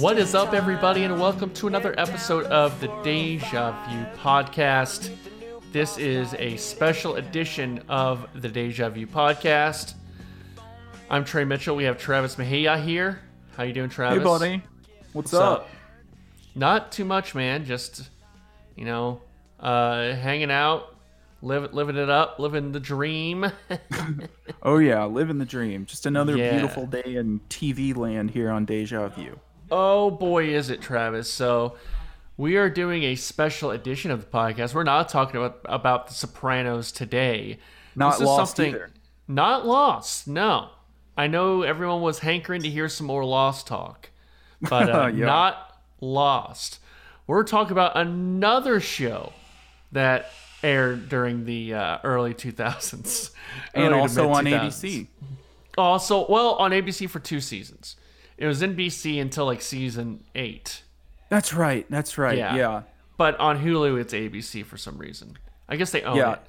What is up, everybody, and welcome to another episode of the Deja Vu podcast. This is a special edition of the Deja Vu podcast. I'm Trey Mitchell. We have Travis Mejia here. How you doing, Travis? Hey, buddy. What's, What's up? Not too much, man. Just you know, uh, hanging out, live, living it up, living the dream. Oh yeah, living the dream. Just another Yeah. beautiful day in TV land here on Deja Vu. Oh boy, is it, Travis. So we are doing a special edition of the podcast. We're not talking about about the Sopranos today. Not This is lost either. Not lost. No. I know everyone was hankering to hear some more lost talk, but uh, Yeah. not lost. We're talking about another show that aired during the uh, early 2000s And early also on mid-2000s. ABC. Also, well, on ABC for two seasons. It was NBC until like season eight. That's right. That's right. Yeah. Yeah. But on Hulu, it's ABC for some reason. I guess they own Yeah. it.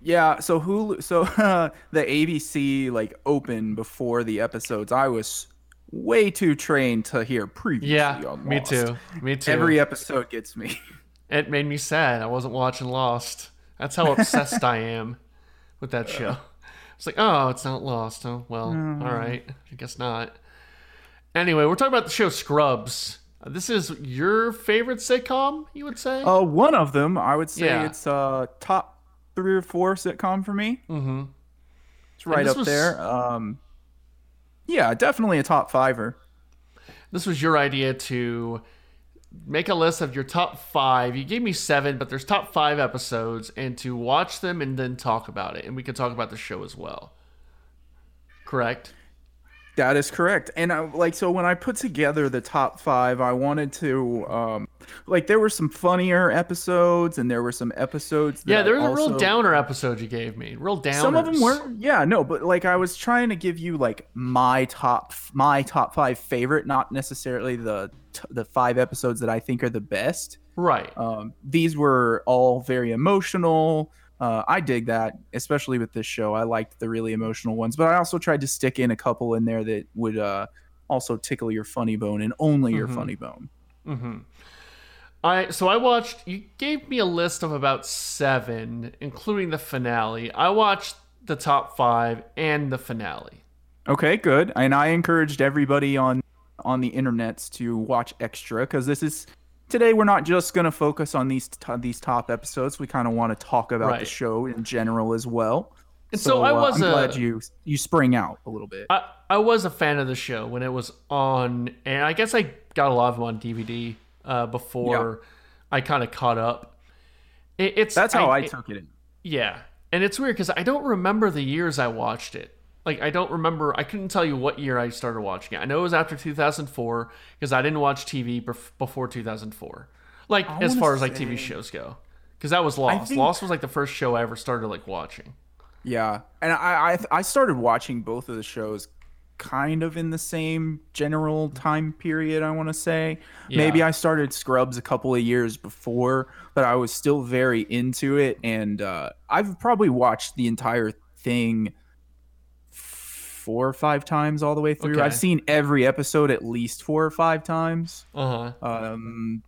Yeah, so Hulu so uh, the ABC like open before the episodes. I was way too trained to hear previously Yeah, me too. Me too. Every episode gets me. it made me sad. I wasn't watching Lost. That's how obsessed I am with that show. It's like, oh, it's not Lost. Oh, well, all right. I guess not. Anyway, we're talking about the show Scrubs. Uh, This is your favorite sitcom, you would say? Uh, one of them, I would say Yeah. it's uh top three or four sitcom for me. mm-hmm. It's right up was- there. Um, yeah, definitely a top fiver. This was your idea to make a list of your top five. You gave me seven, but there's top five episodes, and to watch them and then talk about it. And we can talk about the show as well. Correct? That is correct. And I, like so when I put together the top 5, I wanted to um like there were some funnier episodes and there were some episodes that Yeah, there was a real downer episode you gave me. Real downer. Some of them were yeah, no, but like I was trying to give you like my top my top 5 favorite, not necessarily the the 5 episodes that I think are the best. Right. Um these were all very emotional. Uh, I dig that, especially with this show. I liked the really emotional ones, but I also tried to stick in a couple in there that would uh, also tickle your funny bone and only your Mhm. funny bone. Mm-hmm. I so I watched. You gave me a list of about seven, including the finale. I watched the top five and the finale. Okay, good. And I encouraged everybody on on the internets to watch extra because this is today. We're not just gonna focus on these t- these top episodes. We kind of want to talk about the show in general as well. And so, I uh, was I'm a, glad you you spring out a little bit. I, I was a fan of the show when it was on, and I guess I got a lot of them on DVD uh, before I kind of caught up. It, it's That's how I, it- took it. In. Yeah, and it's weird because I don't remember the years I watched it. Like I don't remember. I couldn't tell you what year I started watching it. I know it was after 2004 because I didn't watch TV bef- before 2004. Like I as far as like TV shows go, because that was Lost. think- Lost was like the first show I ever started like watching. Yeah, and I, I I started watching both of the shows kind of in the same general time period. I want to say maybe I started Scrubs a couple of years before, but I was still very into it, and uh, I've probably watched the entire thing four or five times all the way through. Okay. I've seen every episode at least four or five times. Uh huh. Um,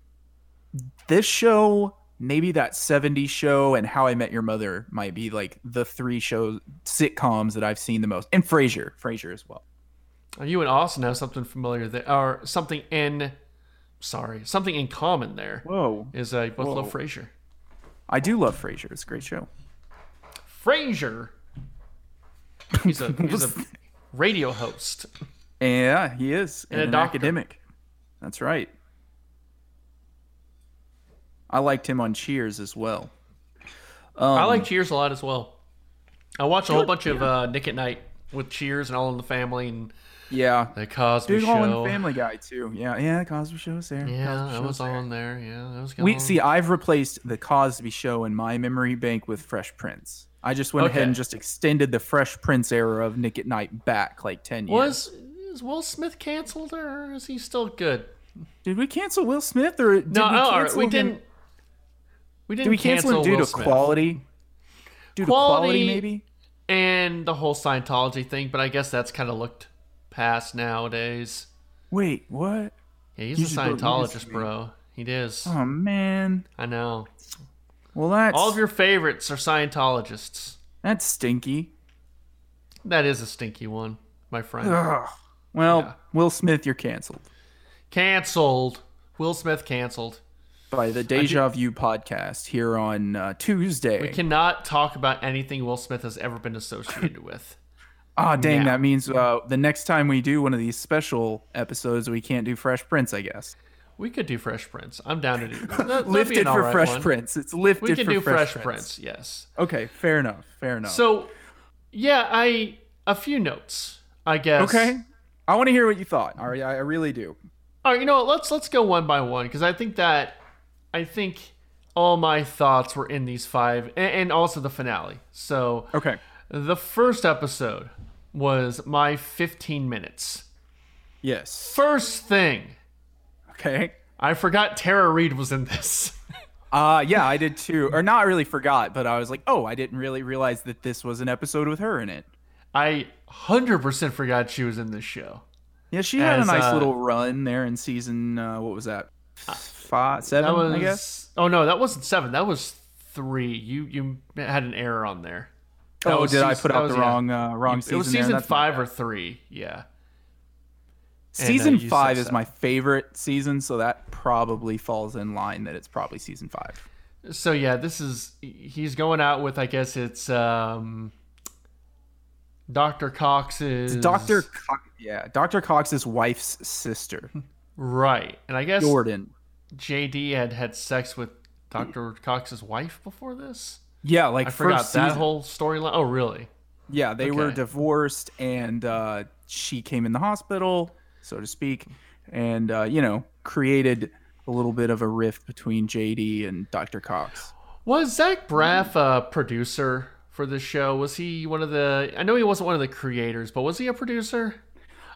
this show, maybe that 70s show and How I Met Your Mother might be like the three shows sitcoms that I've seen the most. And Frasier, Frasier as well. You and Austin have something familiar there, or something in. Sorry, something in common there Whoa. is uh, you both love Frasier. I do love Frasier. It's a great show. Frasier. He's a he's a radio host. Yeah, he is. And And, an doctor. academic. That's right. I liked him on Cheers as well. Um, I like Cheers a lot as well. I watch a whole bunch of uh, Nick at Nite with Cheers and All in the Family and yeah. the Cosby Big Show. All in the Family Guy too. Yeah, yeah. the Cosby Show was there. Yeah, Cosby that was there. on there. Yeah, that was. We see. I've replaced the Cosby Show in my memory bank with Fresh Prince. I just went Okay. ahead and just extended the Fresh Prince era of Nick at Nite back like ten years. Was is Will Smith canceled or is he still good? Did we cancel Will Smith or did No, we no, right, we didn't. We didn't Did we cancel, him due Will to Smith. quality? Due to Quality- quality, maybe. and the whole Scientology thing, but I guess that's kind of looked past nowadays. Wait, what? Yeah, he's You a should go- you Scientologist, bro. He is. Oh man. I know. Well, that's All of your favorites are Scientologists. that's stinky. That is a stinky one, my friend. Ugh. Well, Yeah. Will Smith, you're canceled Cancelled. Will Smith canceled. by the Deja Vu podcast here on uh, Tuesday. We cannot talk about anything Will Smith has ever been associated with. Ah, dang, now. that means uh, the next time we do one of these special episodes, we can't do Fresh Prince, I guess. We could do Fresh Prince. I'm down to do that. Lifted for alright Fresh one. Prince. It's lifted We can for do Fresh, Fresh, Prince. Yes. Okay, fair enough. Fair enough. So, yeah, I a few notes, I guess. okay, I want to hear what you thought. All right, I I really do. All right, you know what? Let's let's go one by one because I think that I think all my thoughts were in these five, and, and also the finale. So Okay. the first episode was my 15 minutes. Yes. First thing, Okay. I forgot Tara Reid was in this. Uh yeah, I did too. Or not really forgot, but I was like, "Oh, I didn't really realize that this was an episode with her in it." I 100% forgot she was in this show. Yeah, she had As, a nice uh, little run there in season uh what was that? 5 7, That was I guess. Oh no, that wasn't 7. That was 3. You you had an error on there. That Oh, did I put out the yeah. wrong uh wrong season It was season 5 or 3. Yeah. Season you said five is seven. my favorite season, so that probably falls in line that it's probably season five. So yeah, this is he's going out with I guess it's um Dr. Cox's Doctor, Co- yeah, Doctor Cox's wife's sister, right. And I guess Jordan. JD had had sex with Dr. Cox's wife before this. Yeah, like I forgot first that season. whole storyline. Oh, really? Yeah, they were divorced, and uh, she came in the hospital, so to speak, and uh, you know created a little bit of a rift between JD and Doctor Cox. Was Zach Braff a producer for this show? Was he one of the? I know he wasn't one of the creators, but was he a producer?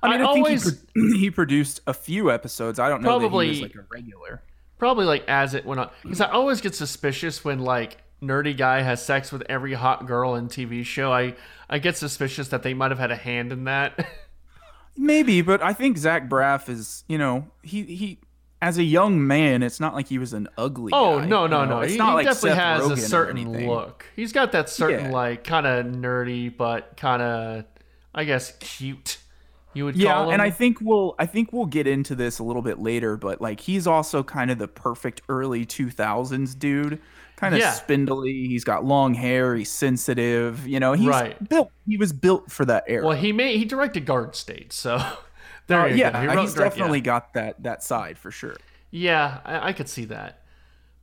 I mean, I, I think always- he, pro- he produced a few episodes. I don't know that he Probably- was like a regular. Probably like as it went on, because I always get suspicious when like nerdy guy has sex with every hot girl in TV show. I I get suspicious that they might have had a hand in that. Maybe, but I think Zach Braff is, you know, he he as a young man, it's not like he was an ugly. oh guy, no you no know? no! It's He, not he like definitely Seth has Rogen a certain look. He's got that certain Yeah. like kind of nerdy but kind of I guess cute. You would Yeah, call and I think we'll I think we'll get into this a little bit later, but like he's also kind of the perfect early 2000s dude. Kind of Yeah. spindly, he's got long hair, he's sensitive, you know, he's Right. built he was built for that era. well he made he directed Garden State, so there Uh, you yeah, go. He he's direct- yeah. definitely got that that side for sure. Yeah, I, I could see that.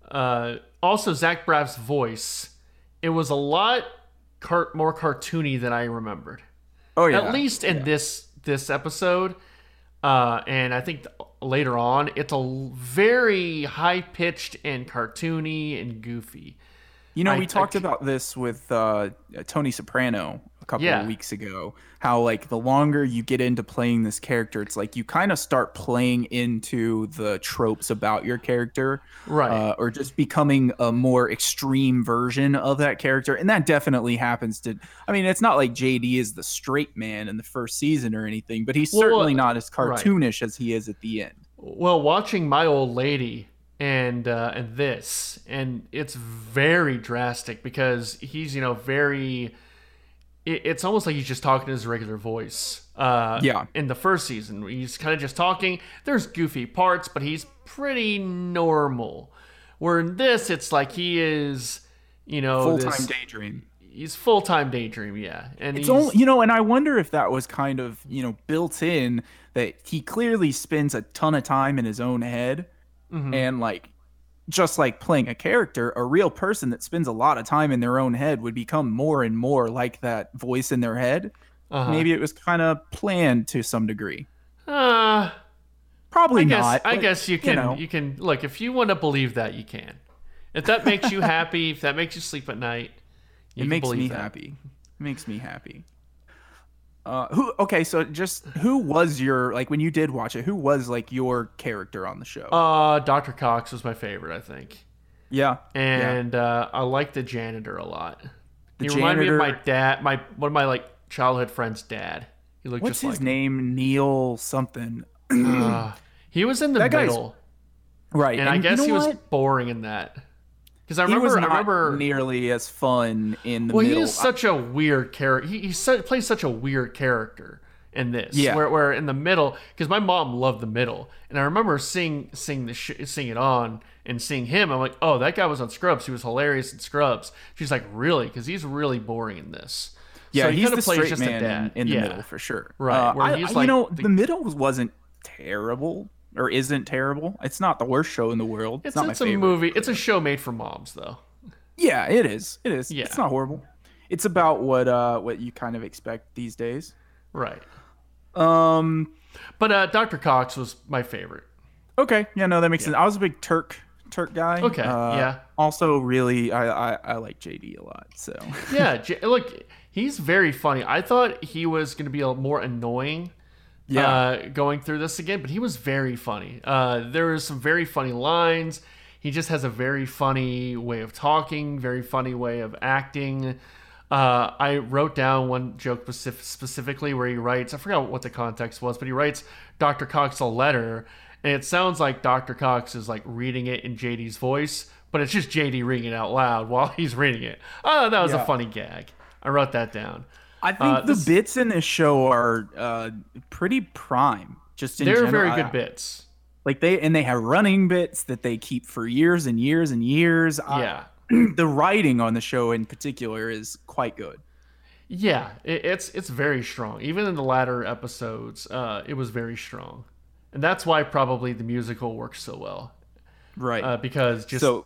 Uh, also, Zach Braff's voice, it was a lot car- more cartoony than I remembered. Oh yeah. At least in this this episode, uh, and I think th- later on, it's a l- very high pitched and cartoony and goofy. You know, I- we talked c- about this with uh, Tony Soprano couple Yeah. of weeks ago. How like the longer you get into playing this character, it's like you kind of start playing into the tropes about your character, Right. Uh, or just becoming a more extreme version of that character, and that definitely happens to. I mean, it's not like JD is the straight man in the first season or anything, but he's Well, certainly not as right. cartoonish as he is at the end. Well, watching my old lady and uh, and this, and it's very drastic because he's you know very. It, it's almost like he's just talking in his regular voice. Uh, Yeah. In the first season, he's kind of just talking. There's goofy parts, but he's pretty normal. Where in this, it's like he is, you know, Full time daydream. He's full time daydream, yeah, and It's he's, only you know, and I wonder if that was kind of you know built in that he clearly spends a ton of time in his own head, Mhm. and like just like playing a character, a real person that spends a lot of time in their own head would become more and more like that voice in their head. uh-huh. Maybe it was kind of planned to some degree. Uh, Probably I guess not. I but, guess you can know. you can look if you want to believe that you can. If that makes you happy, if that makes you sleep at night, you it can makes believe me that. happy. It makes me happy. Uh, who? Okay, so just who was your like when you did watch it? Who was like your character on the show? Uh, Dr. Cox was my favorite, I think, yeah, yeah. and uh, I like the janitor a lot. The he reminded me of my dad, my one of my like childhood friends' dad. He looked What's just his like name? Neil something. Uh, He was in the That middle, Right. and, I you guess know he was what? boring in that. Because I remember, I remember. nearly as fun in the well, middle. he is such a weird character. He, he su- plays such a weird character in this. Yeah. Where, where in the middle, because my mom loved the middle, and I remember seeing seeing the sh- seeing it on and seeing him. I'm like, oh, that guy was on Scrubs. He was hilarious in Scrubs. She's like, really? Because he's really boring in this. yeah, So he he's the plays straight just a man in, in the Yeah. middle for sure. Right, Uh, where I- he's like you know, the- the middle wasn't terrible or isn't terrible. It's not the worst show in the world. It's, It's, not it's my a favorite. movie. It's a show made for moms, though. Yeah, it is. It is. Yeah. It's not horrible. It's about what uh what you kind of expect these days. Right. Um. But uh, Dr. Cox was my favorite. Okay. Yeah. No, that makes sense. I was a big Turk Turk guy. Okay, Uh, yeah. Also, really, I, I I like JD a lot. So. Yeah, J- look, he's very funny. I thought he was going to be a more annoying Yeah. uh, going through this again, but he was very funny. Uh, there were some very funny lines. He just has a very funny way of talking, very funny way of acting. Uh, I wrote down one joke specif- specifically where he writes, I forgot what the context was, but he writes Dr. Cox a letter, and it sounds like Dr. Cox is like reading it in JD's voice, but it's just JD reading it out loud while he's reading it. Oh, that was a funny gag. I wrote that down. I think Uh, the this- bits in this show are uh, pretty prime. Just in They're general. very good bits. Like they and they have running bits that they keep for years and years and years. I- Yeah. the writing on the show in particular is quite good. Yeah, it, it's it's very strong. Even in the latter episodes, uh, it was very strong, and that's why probably the musical works so well Right. uh, because just so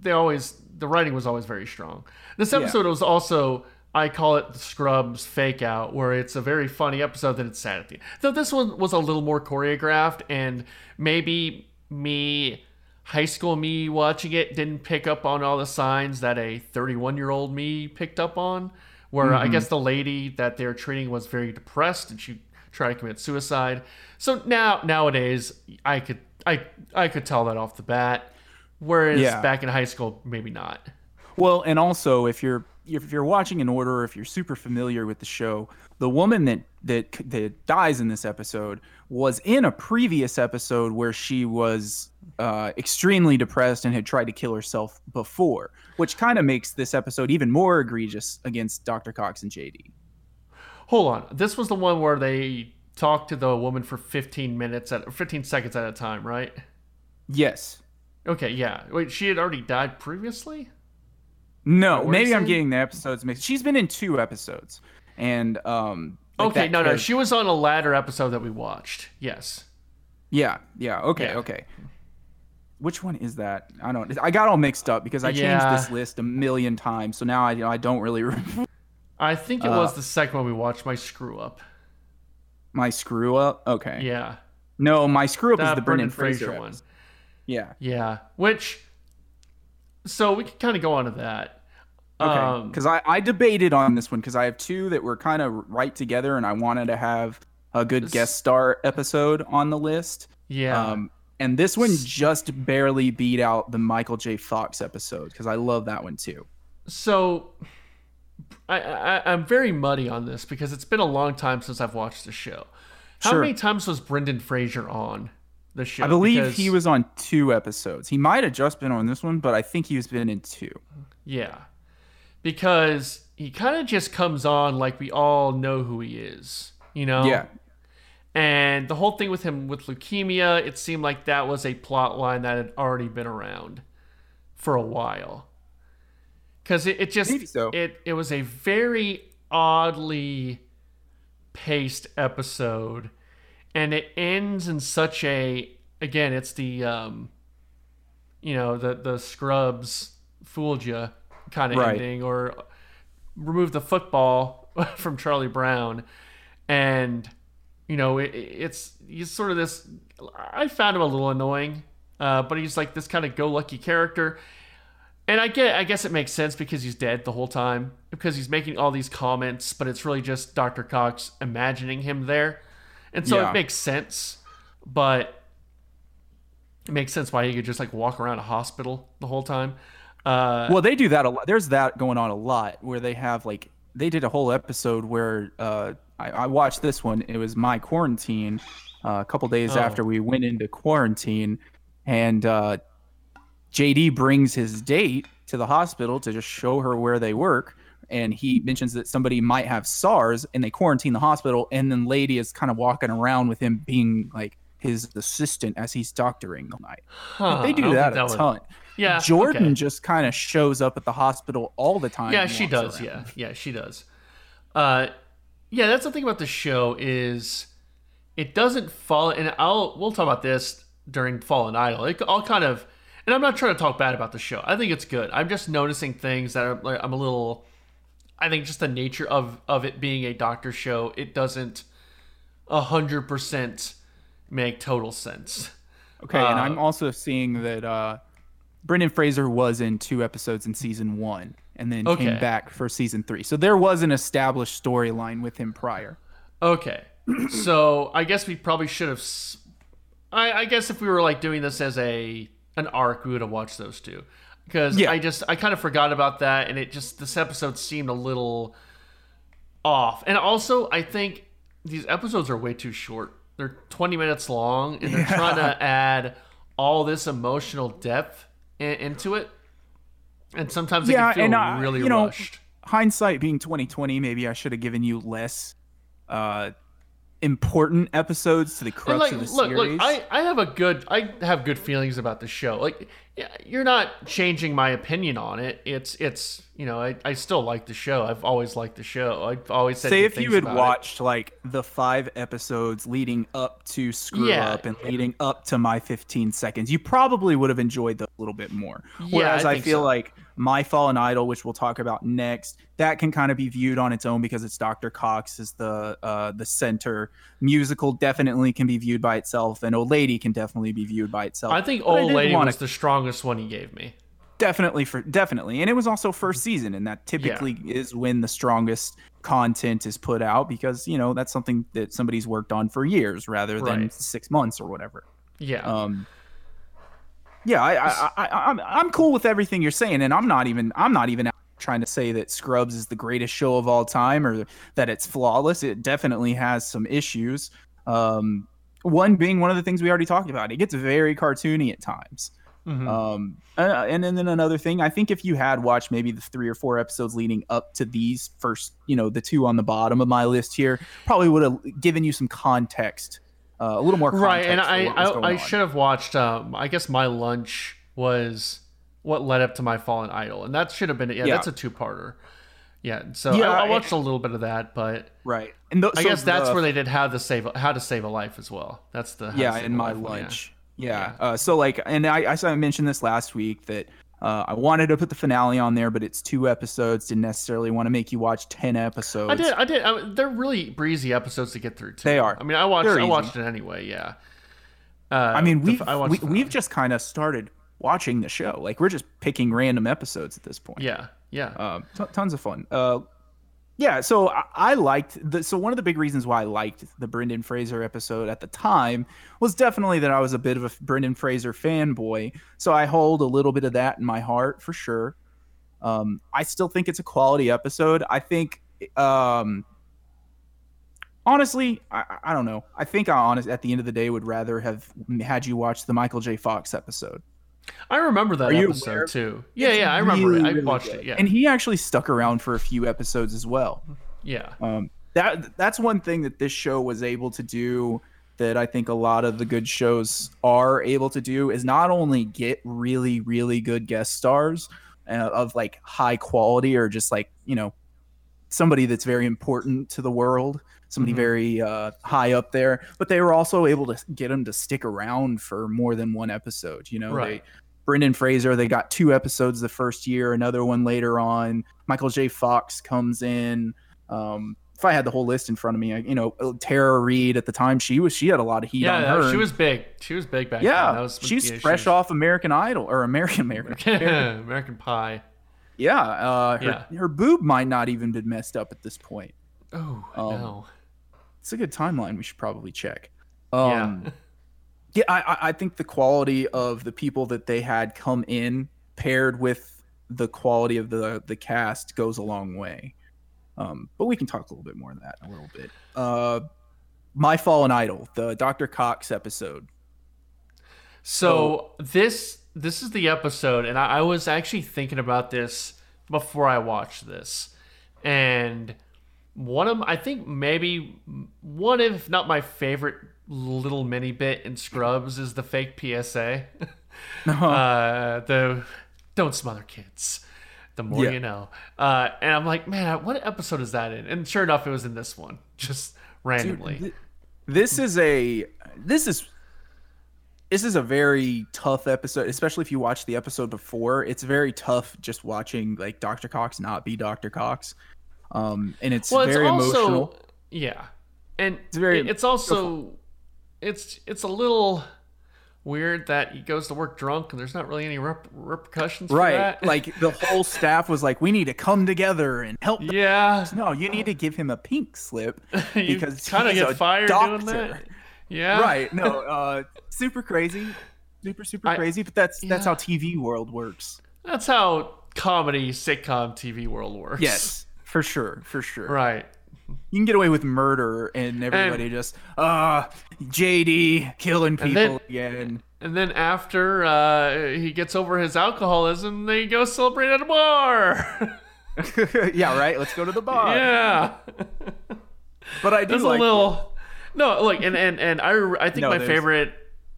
they always the writing was always very strong. This episode was also I call it the Scrubs fake out, where it's a very funny episode that it's sad at the end. Though this one was a little more choreographed, and maybe me, high school me watching it, didn't pick up on all the signs that a 31 year old me picked up on. Where I mm-hmm. guess the lady that they're treating was very depressed and she tried to commit suicide. So now nowadays I could I I could tell that off the bat. Whereas Yeah. back in high school, maybe not. Well, and also if you're if you're watching in order, if you're super familiar with the show, the woman that that that dies in this episode was in a previous episode where she was uh, extremely depressed and had tried to kill herself before, which kind of makes this episode even more egregious against Dr. Cox and JD. Hold on. This was the one where they talked to the woman for 15 minutes at 15 seconds at a time, right? Yes. Okay, yeah. Wait, she had already died previously? No, maybe I'm getting the episodes mixed. She's been in two episodes, and um. like Okay, that no, no. She was on a latter episode that we watched. Yes. Yeah, yeah, okay, Yeah. okay. Which one is that? I don't. I got all mixed up because I changed this list a million times, so now I I don't really remember I think it Uh, was the second one we watched, my screw up. my screw up. Okay. Yeah. No, my screw up is the Brendan Fraser Fraser one. Yeah. Yeah. Which so we can kind of go on to that. Okay. Um, Because I I debated on this one because I have two that were kind of right together, and I wanted to have a good guest star episode on the list. yeah. Um, and this one just barely beat out the Michael J. Fox episode because I love that one too. So I, I I'm very muddy on this because it's been a long time since I've watched the show. How Sure. many times was Brendan Fraser on the show? I believe Because- he was on two episodes. He might have just been on this one, but I think he's been in two. Yeah. Because he kind of just comes on like we all know who he is, you know? Yeah. And the whole thing with him with leukemia, it seemed like that was a plot line that had already been around for a while. Because it, it just so. it it was a very oddly paced episode, and it ends in such a again it's the um you know the the scrubs fooled you kind of Right. ending or remove the football from Charlie Brown and you know it, it's he's sort of this I found him a little annoying uh, but he's like this kind of go lucky character and I get I guess it makes sense because he's dead the whole time because he's making all these comments but it's really just Dr. Cox imagining him there and so Yeah. it makes sense but it makes sense why he could just like walk around a hospital the whole time uh, Well, they do that a lot. There's that going on a lot where they have like they did a whole episode where uh, I, I watched this one. It was my quarantine, uh, a couple days Oh. after we went into quarantine, and uh, JD brings his date to the hospital to just show her where they work. And he mentions that somebody might have SARS, and they quarantine the hospital. And then Lady is kind of walking around with him being like his assistant as he's doctoring the night. Huh, they do that think a would- ton. Yeah, Jordan okay. just kind of shows up at the hospital all the time. Yeah, she does. around. Yeah, yeah, she does. Uh, yeah, that's the thing about the show is it doesn't follow. And I'll we'll talk about this during Fallen Idol. It, I'll kind of, and I'm not trying to talk bad about the show. I think it's good. I'm just noticing things that are, like, I'm a little. I think just the nature of of it being a doctor show, it doesn't a hundred percent make total sense. Okay, and Uh, I'm also seeing that uh, Brendan Fraser was in two episodes in season one, and then Okay. came back for season three. So there was an established storyline with him prior. Okay, so I guess we probably should have. I guess if we were like doing this as a an arc, we would have watched those two. Because Yeah. I just I kind of forgot about that, and it just this episode seemed a little off. And also, I think these episodes are way too short. They're 20 minutes long, and they're trying to add all this emotional depth in, into it. And sometimes it Yeah, can feel and, uh, really you know, rushed. Hindsight being 2020, maybe I should have given you less uh, important episodes to the crux like, of the look, series. look, I, I have a good, I have good feelings about the show. Like, yeah, you're not changing my opinion on it. It's, it's, you know, I, I still like the show. I've always liked the show. I've always said Say if you had about it. watched like the five episodes leading up to Screw Yeah. Up and leading up to my 15 seconds, you probably would have enjoyed those a little bit more. Yeah, Whereas I I, feel so. like My Fallen Idol, which we'll talk about next, that can kind of be viewed on its own because it's Dr. Cox is the uh, the center. Musical definitely can be viewed by itself, and Old Lady can definitely be viewed by itself. I think But Old did Lady was the one he gave me. definitely for definitely and it was also first season and that typically is when the strongest content is put out because you know that's something that somebody's worked on for years rather than Right. six months or whatever Yeah. um yeah I, I i i'm i'm cool with everything you're saying and i'm not even i'm not even trying to say that scrubs is the greatest show of all time or that it's flawless it definitely has some issues um one being one of the things we already talked about it gets very cartoony at times Mhm. um, uh, and, then then another thing, I think if you had watched maybe the three or four episodes leading up to these first, you know, the two on the bottom of my list here, probably would have given you some context, uh, a little more context. right. And I, I, I should have watched, um, I guess my lunch was what led up to my Fallen Idol. And that should have been, yeah, Yeah. that's a two parter. Yeah. So Yeah, I, I watched a little bit of that, but right, and th- I so guess that's the- where they did how to save how to save a life as well. That's the how yeah, in my life one, yeah. Yeah. Uh, so like, and I, I saw- I mentioned this last week that uh, I wanted to put the finale on there, but it's two episodes. Didn't necessarily want to make you watch ten episodes. I did. I did. I, they're really breezy episodes to get through too. They are. I mean, I watched. They're I easy. watched it anyway. Yeah. Uh, I mean, we've I watched we, the- we've just kind of started watching the show. Like we're just picking random episodes at this point. Yeah. Yeah. um, t- tons of fun. Yeah, so I, liked the. So one of the big reasons why I liked the Brendan Fraser episode at the time was definitely that I was a bit of a Brendan Fraser fanboy. So I hold a little bit of that in my heart for sure. Um, I still think it's a quality episode. I think, um, honestly, I- I don't know. I think I honest at the end of the day would rather have had you watch the Michael J. Fox episode. I remember that Are episode aware? too. Yeah. It's Yeah. I remember really, it. I really watched good. it. Yeah. and he actually stuck around for a few episodes as well. yeah. Um, that that's one thing that this show was able to do that I think a lot of the good shows are able to do is not only get really really good guest stars uh, of like high quality or just like you know somebody that's very important to the world somebody Mhm. very uh, high up there but they were also able to get them to stick around for more than one episode you know Right. they Brendan Fraser, they got two episodes the first year, another one later on. Michael J. Fox comes in. Um, if I had the whole list in front of me, I, you know, Tara Reid at the time, she was she had a lot of heat on Yeah. her. She was big. She was big back then. yeah, That was she's fresh was- off American Idol or American American. American Pie. yeah, uh, her, her boob might not even been messed up at this point. Oh Um, no. It's a good timeline. We should probably check. Um, yeah. Yeah, I, I- think the quality of the people that they had come in paired with the quality of the the cast goes a long way. Um, but we can talk a little bit more of that in a little bit. Uh, My Fallen Idol, the Dr. Cox episode. So this this is the episode, and I, I was actually thinking about this before I watched this, and one of I think maybe one if not my favorite little mini bit in Scrubs is the fake PSA. uh, the don't smother kids. The more Yeah. you know. Uh, and I'm like, man, what episode is that in? And sure enough, it was in this one, just randomly. Th- This is a this is this is a very tough episode, especially if you watch the episode before. It's very tough just watching like Dr. Cox not be Dr. Cox. Um and it's well, it's very also emotional. yeah, and it's very- It's also it's it's a little weird that he goes to work drunk and there's not really any rep- repercussions for Right. that. Like the whole staff was like, we need to come together and help. them." yeah, No, you need to give him a pink slip because kind of get a fired doctor. doing that. Yeah, Right. No, uh super crazy. Super super I- crazy, but that's that's how TV world works. That's how comedy sitcom TV world works. Yes. For sure, for sure. right. You can get away with murder and everybody just uh JD killing people then- again. And then after uh, he gets over his alcoholism, they go celebrate at a bar. yeah, right. Let's go to the bar. yeah. But I do There's like a little no look and and and I I think No, my there's- favorite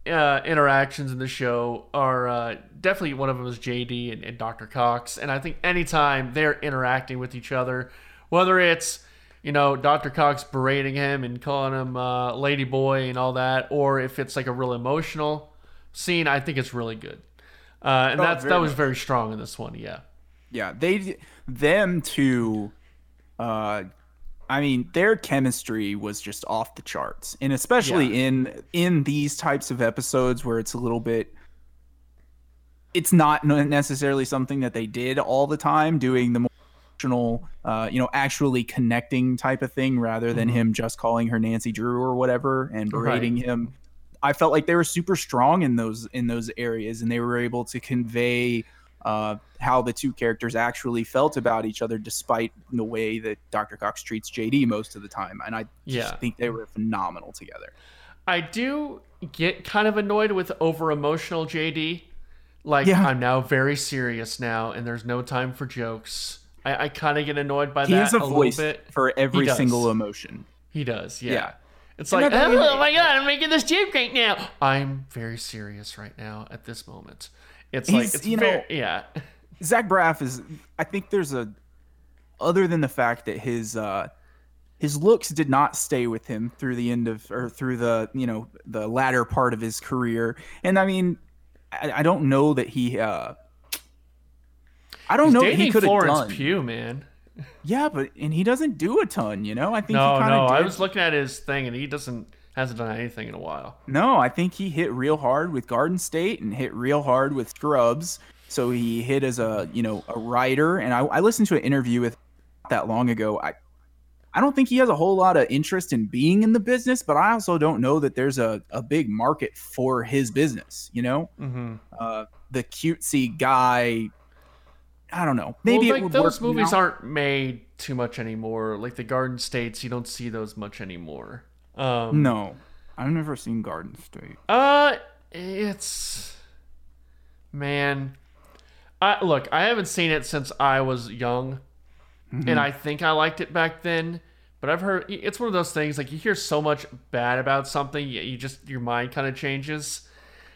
uh, interactions in the show are uh, definitely one of them is JD and, and Dr. Cox and I think anytime they're interacting with each other whether it's you know Dr. Cox berating him and calling him uh, lady boy and all that or if it's like a real emotional scene I think it's really good uh, and Oh, that's that was much. very strong in this one yeah Yeah, they them two uh I mean their chemistry was just off the charts. And especially in in these types of episodes where it's a little bit it's not necessarily something that they did all the time doing the more emotional uh you know actually connecting type of thing rather than him just calling her Nancy Drew or whatever and berating him. I felt like they were super strong in those in those areas and they were able to convey uh, how the two characters actually felt about each other, despite the way that Dr. Cox treats JD most of the time. And I just Yeah. think they were phenomenal together. I do get kind of annoyed with over emotional JD. Like Yeah. I'm now very serious now, and there's no time for jokes. I, I kind of get annoyed by He that has a little voice bit. for every single emotion. He does, yeah. Yeah. It's And like, that- oh, my god, I'm making this joke right now. I'm very serious right now at this moment. It's like, it's you very, know- yeah, Zach Braff is, I think there's a, other than the fact that his, uh, his looks did not stay with him through the end of, or through the, you know, the latter part of his career. And I mean, I, I don't know that he, uh, I don't He's know that he could have Florence done. Pugh, man. Yeah, but and he doesn't do a ton, you know. I think No, he kind no, of I was looking at his thing, and he doesn't hasn't done anything in a while. No, I think he hit real hard with Garden State and hit real hard with Scrubs. So he hit as a you know a writer, and I, I listened to an interview with that long ago. I I don't think he has a whole lot of interest in being in the business, but I also don't know that there's a, a big market for his business. You know, Mm-hmm. uh, the cutesy guy. I don't know. Maybe well, it like would those work movies now. aren't made too much anymore. Like the Garden States, you don't see those much anymore. Um, No, I've never seen Garden State. Uh, it's man. I look. I haven't seen it since I was young, Mm-hmm. and I think I liked it back then. But I've heard it's one of those things like you hear so much bad about something, you, you just your mind kind of changes.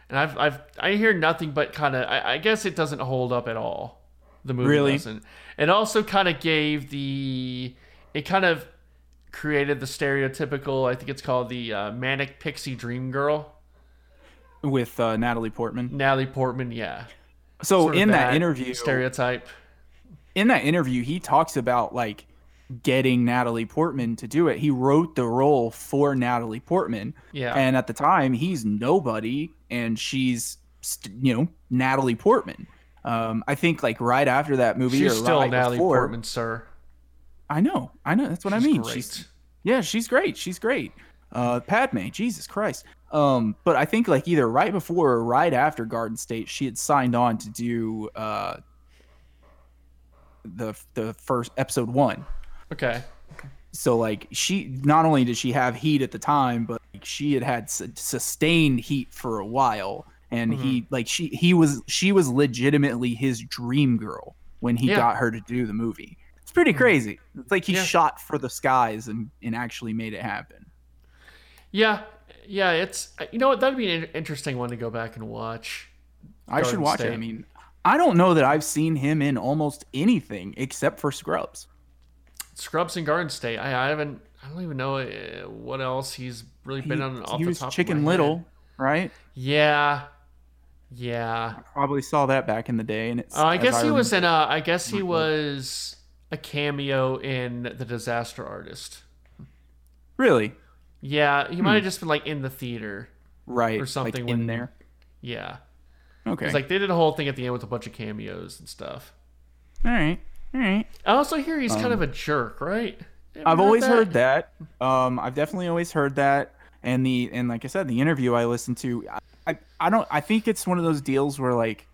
And I've I've I hear nothing but kind of. I, I guess it doesn't hold up at all. The movie Really? doesn't. It also kind of gave the. It kind of created the stereotypical. I think it's called the uh, manic pixie dream girl. with uh, Natalie Portman. Natalie Portman, yeah. So Sort in that interview, stereotype. in that interview, he talks about like getting Natalie Portman to do it. He wrote the role for Natalie Portman, Yeah. and at the time, he's nobody, and she's st- you know Natalie Portman. Um, I think like right after that movie, She's or still right Natalie before, Portman, sir. I know, I know. That's what She's I mean. great. She's yeah, she's great. She's great. Uh, Padme, Jesus Christ. Um, but I think like either right before or right after Garden State, she had signed on to do uh, the the first episode one. Okay. so like she not only did she have heat at the time, but like, she had had su- sustained heat for a while, and he like she he was she was legitimately his dream girl when he Yeah. got her to do the movie. It's pretty crazy. It's like he Yeah. shot for the skies and and actually made it happen. Yeah, yeah. It's you know what that'd be an interesting one to go back and watch. I should Garden watch it. I mean, I don't know that I've seen him in almost anything except for Scrubs. Scrubs and Garden State. I, I haven't. I don't even know uh, what else he's really been He, on off he the was Chicken Little, head. right? Yeah, yeah. Probably saw that back in the day, and it's. Uh, I guess he was in. remember- Uh, I guess he was a cameo in The Disaster Artist. really Yeah, he might have just been like in the theater. right or something like when- in there. Yeah, Okay. it's like they did a whole thing at the end with a bunch of cameos and stuff. all right, all right. I also hear he's kind of a jerk, right? Have Um, I've you always heard that. Um, I've definitely always heard that. And the and like I said, the interview I listened to, I, I, I don't. I think it's one of those deals where like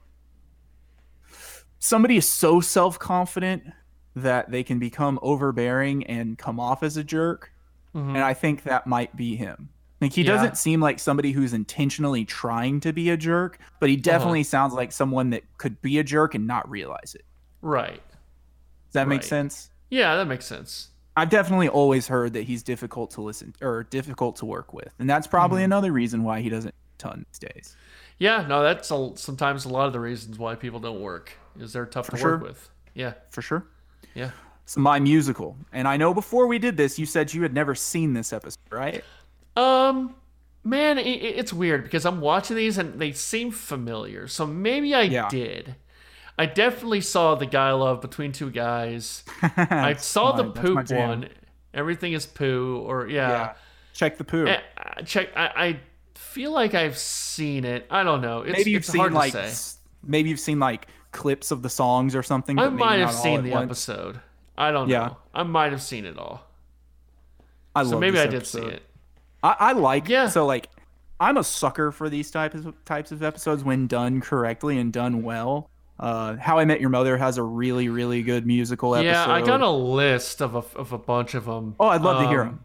somebody is so self confident that they can become overbearing and come off as a jerk. Mhm. And I think that might be him. Like he Yeah. doesn't seem like somebody who's intentionally trying to be a jerk, but he Uh-huh. definitely sounds like someone that could be a jerk and not realize it. Right. Does that make sense? Yeah, that makes sense. I've definitely always heard that he's difficult to listen or difficult to work with, and that's probably Mm-hmm. another reason why he doesn't ton these days. Yeah, no, that's a, sometimes a lot of the reasons why people don't work is they're tough to sure. work with. Yeah, For sure. Yeah. So my musical, and I know before we did this, you said you had never seen this episode, right? Um, man, it, it's weird because I'm watching these and they seem familiar. So maybe I Yeah. did. I definitely saw the guy love between two guys. I saw the my- my poop one. Everything is poo, or yeah. Yeah. Check the poo. Eh, uh, check. I, I feel like I've seen it. I don't know. It's, maybe you've it's seen hard like to say. s- maybe you've seen like clips of the songs or something. I might have seen the once. episode. I don't Yeah. know. I might have seen it all. I So maybe I did episode. see it. I, I like Yeah. so like I'm a sucker for these types of types of episodes when done correctly and done well. Uh, How I Met Your Mother has a really really good musical episode. Yeah, I got a list of a, of a bunch of them. Oh, I'd love to hear Um, them.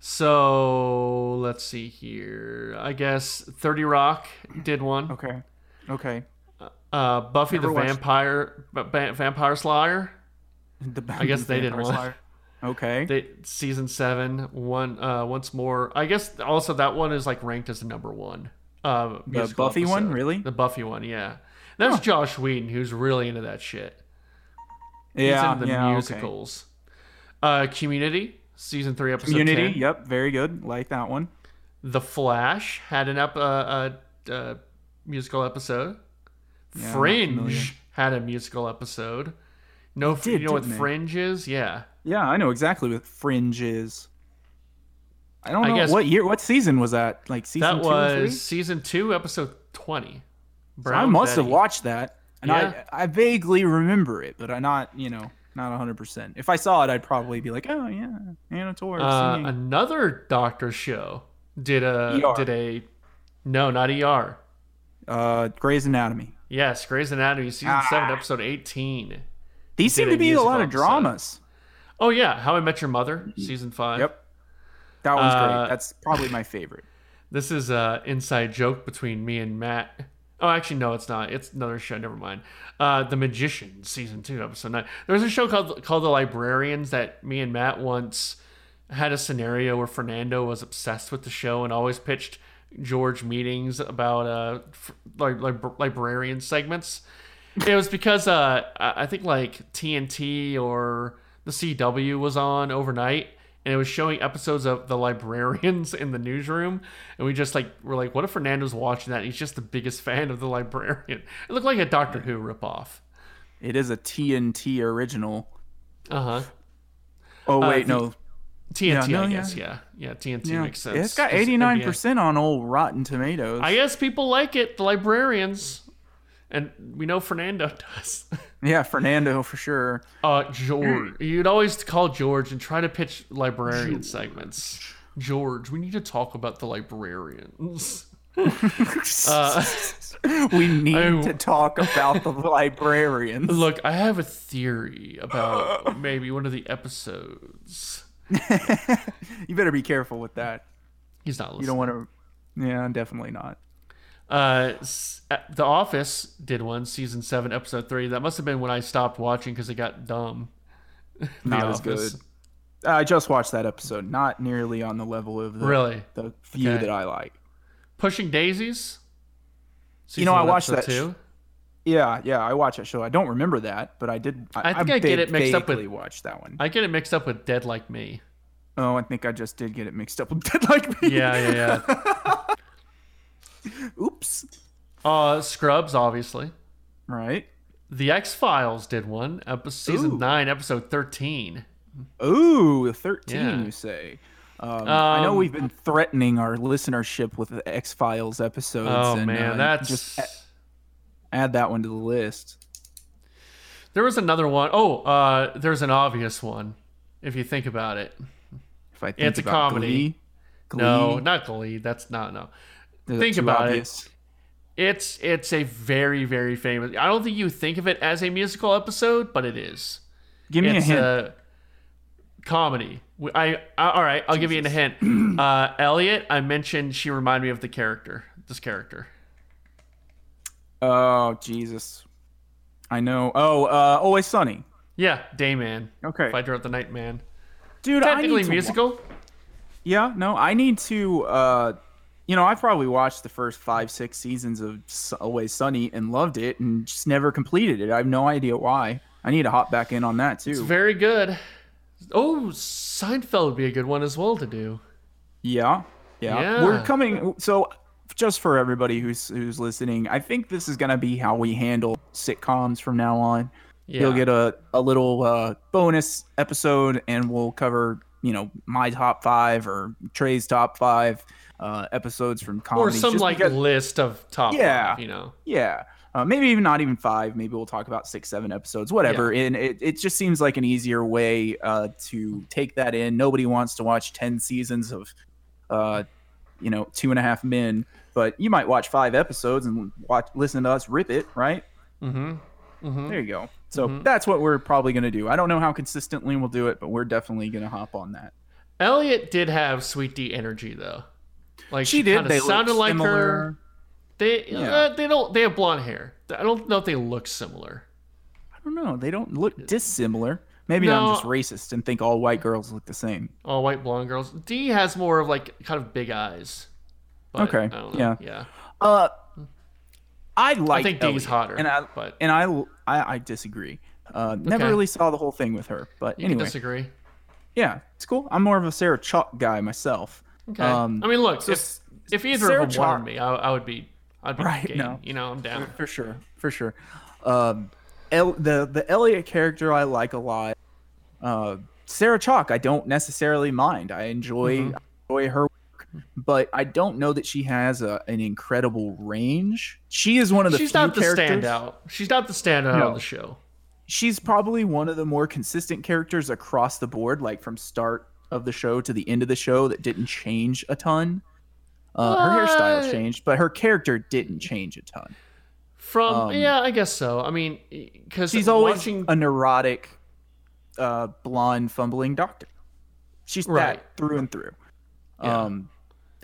So let's see here. I guess Thirty Rock did one. Okay. Okay. Uh, Buffy the Never watched- Vampire Va- Va- Vampire Slayer. The, I guess they did Vampire one. Slayer. Okay. They season seven. One uh, once more. I guess also that one is like ranked as the number one. Uh, the Buffy one, really? The Buffy one, yeah. That's Joss Whedon, who's really into that shit. He's yeah. into the yeah. Okay. musicals. Uh, Community season three episode Community. 10. Yep. Very good. Like that one. The Flash had an ep- uh, uh, uh, musical episode. Yeah, I'm not familiar. Fringe had a musical episode. No, did, you know what they? Fringe is? Yeah, Yeah, I know exactly what Fringe is. I don't I know guess- what year, what season was that? Like season that two was season two, episode twenty. So I must have watched that, and Yeah. I I vaguely remember it, but I not you know not 100. percent If I saw it, I'd probably be like, oh yeah, Anna Torv Uh, another Doctor show did a ER. did a no, not ER. Uh, Grey's Anatomy. Yes, Grey's Anatomy season Ah. seven, episode eighteen. These seem to be a lot of musical episode. dramas. Oh yeah, How I Met Your Mother season five. Yep, that one's Uh, great. That's probably my favorite. This is a inside joke between me and Matt. Oh, actually, no, it's not. It's another show. Never mind. Uh, the Magician, season two, episode nine. There was a show called called The Librarians that me and Matt once had a scenario where Fernando was obsessed with the show and always pitched George meetings about uh f- like lib- librarian segments. It was because uh I I think like TNT or the CW was on overnight and it was showing episodes of the librarians in the newsroom and we just like were like what if Fernando's watching that he's just the biggest fan of the librarian. It looked like a Doctor Who ripoff. It is a TNT original. Uh-huh. Oh wait, the- no, TNT, no, I yeah. guess, yeah. Yeah, TNT yeah, makes sense. it's got eighty nine percent on old Rotten Tomatoes. I guess people like it, the librarians. And we know Fernando does. yeah, Fernando for sure. Uh, George. You'd always call George and try to pitch librarian segments. George, we need to talk about the librarians. Uh, we need I- to talk about the librarians. look, I have a theory about maybe one of the episodes. you better be careful with that. He's not listening. You don't want to. Yeah, definitely not. Uh, uh, The Office did one, season seven, episode three. That must have been when I stopped watching because it got dumb. Not as good. I just watched that episode. Not nearly on the level of the, Really? the few Okay. that I like. Pushing Daisies. You know, Season I watched that too. Yeah, yeah, I watch that show. I don't remember that, but I did. I think I get it mixed up with- watched that one. I get it mixed up with Dead Like Me. oh, I think I just did get it mixed up with Dead Like Me. Yeah, yeah, yeah. Oops. uh, Scrubs, obviously. Right. The X Files did one, episode, season Ooh. nine, episode thirteen. Ooh, 13, Yeah. you say. Um, I know Um, we've been threatening our listenership with the X Files episodes. Oh and, man, uh, that's just a- add that one to the list. there was another one. Oh, uh, there's an obvious one if you think about it. If I think It's a comedy. Glee, No, not Glee. That's not no. is think about it. It's it's a very very famous. I don't think you think of it as a musical episode, but it is. Give me it's a hint. a comedy. I, I all right. I'll give you a hint. Uh, Elliot, I mentioned she reminded me of the character. This character. Oh Jesus, I know. Oh, uh, Always Sunny. Yeah, Dayman. Okay, Fighter of the Night Man. dude. I Technically need to wa- musical. Yeah, no, I need to. uh You know, I probably watched the first five, six seasons of Always Sunny and loved it, and just never completed it. I have no idea why. I need to hop back in on that too. It's very good. Oh, Seinfeld would be a good one as well to do. Yeah, yeah. Yeah. We're coming. So, just for everybody who's who's listening, I think this is gonna be how we handle sitcoms from now on. Yeah. You'll get a a little uh, bonus episode, and we'll cover you know my top five or Trey's top five uh, episodes from or comedy. some like list of top Yeah. five, you know. Yeah. Uh, maybe even not even five. Maybe we'll talk about six, seven episodes, whatever. And it, it just seems like an easier way uh, to take that in. Nobody wants to watch 10 seasons of, uh, you know, two and a half men, but you might watch five episodes and watch, listen to us rip it, right? Mm-hmm. Mm-hmm. There you go. So that's what we're probably going to do. I don't know how consistently we'll do it, but we're definitely going to hop on that. Elliot did have Sweet Dee energy though. Like She did. kinda They sounded like similar. her. They Yeah. uh, they don't they have blonde hair. I don't know if they look similar. I don't know. They don't look dissimilar. Maybe I'm just racist and think all white girls look the same. All white blonde girls. Dee has more of like kind of big eyes. But Okay, I yeah. Yeah. Uh, I like. I think Dee's Elliot, hotter, and I but- and I I, I disagree. Uh, never Okay. really saw the whole thing with her, but You anyway, disagree. yeah, it's cool. I'm more of a Sarah Chalke guy myself. Okay. Um, I mean, look, so if if either Sarah of them Chalke- wanted me, I, I would be. I'd be Right, game. no. You know, I'm down. for sure, for sure. Um, El, the the Elliot character I like a lot. Uh, Sarah Chalke, I don't necessarily mind. I enjoy Mm-hmm. enjoy her work, but I don't know that she has a, an incredible range. She is one of the She's not the characters. standout. She's not the standout No. on the show. she's probably one of the more consistent characters across the board, like from start of the show to the end of the show that didn't change a ton. Uh, her hairstyle changed, but her character didn't change a ton. From Um, yeah, I guess so. I mean, because She's always watching. a neurotic, uh, blonde, fumbling doctor. She's Right. that through and through. Yeah. Um,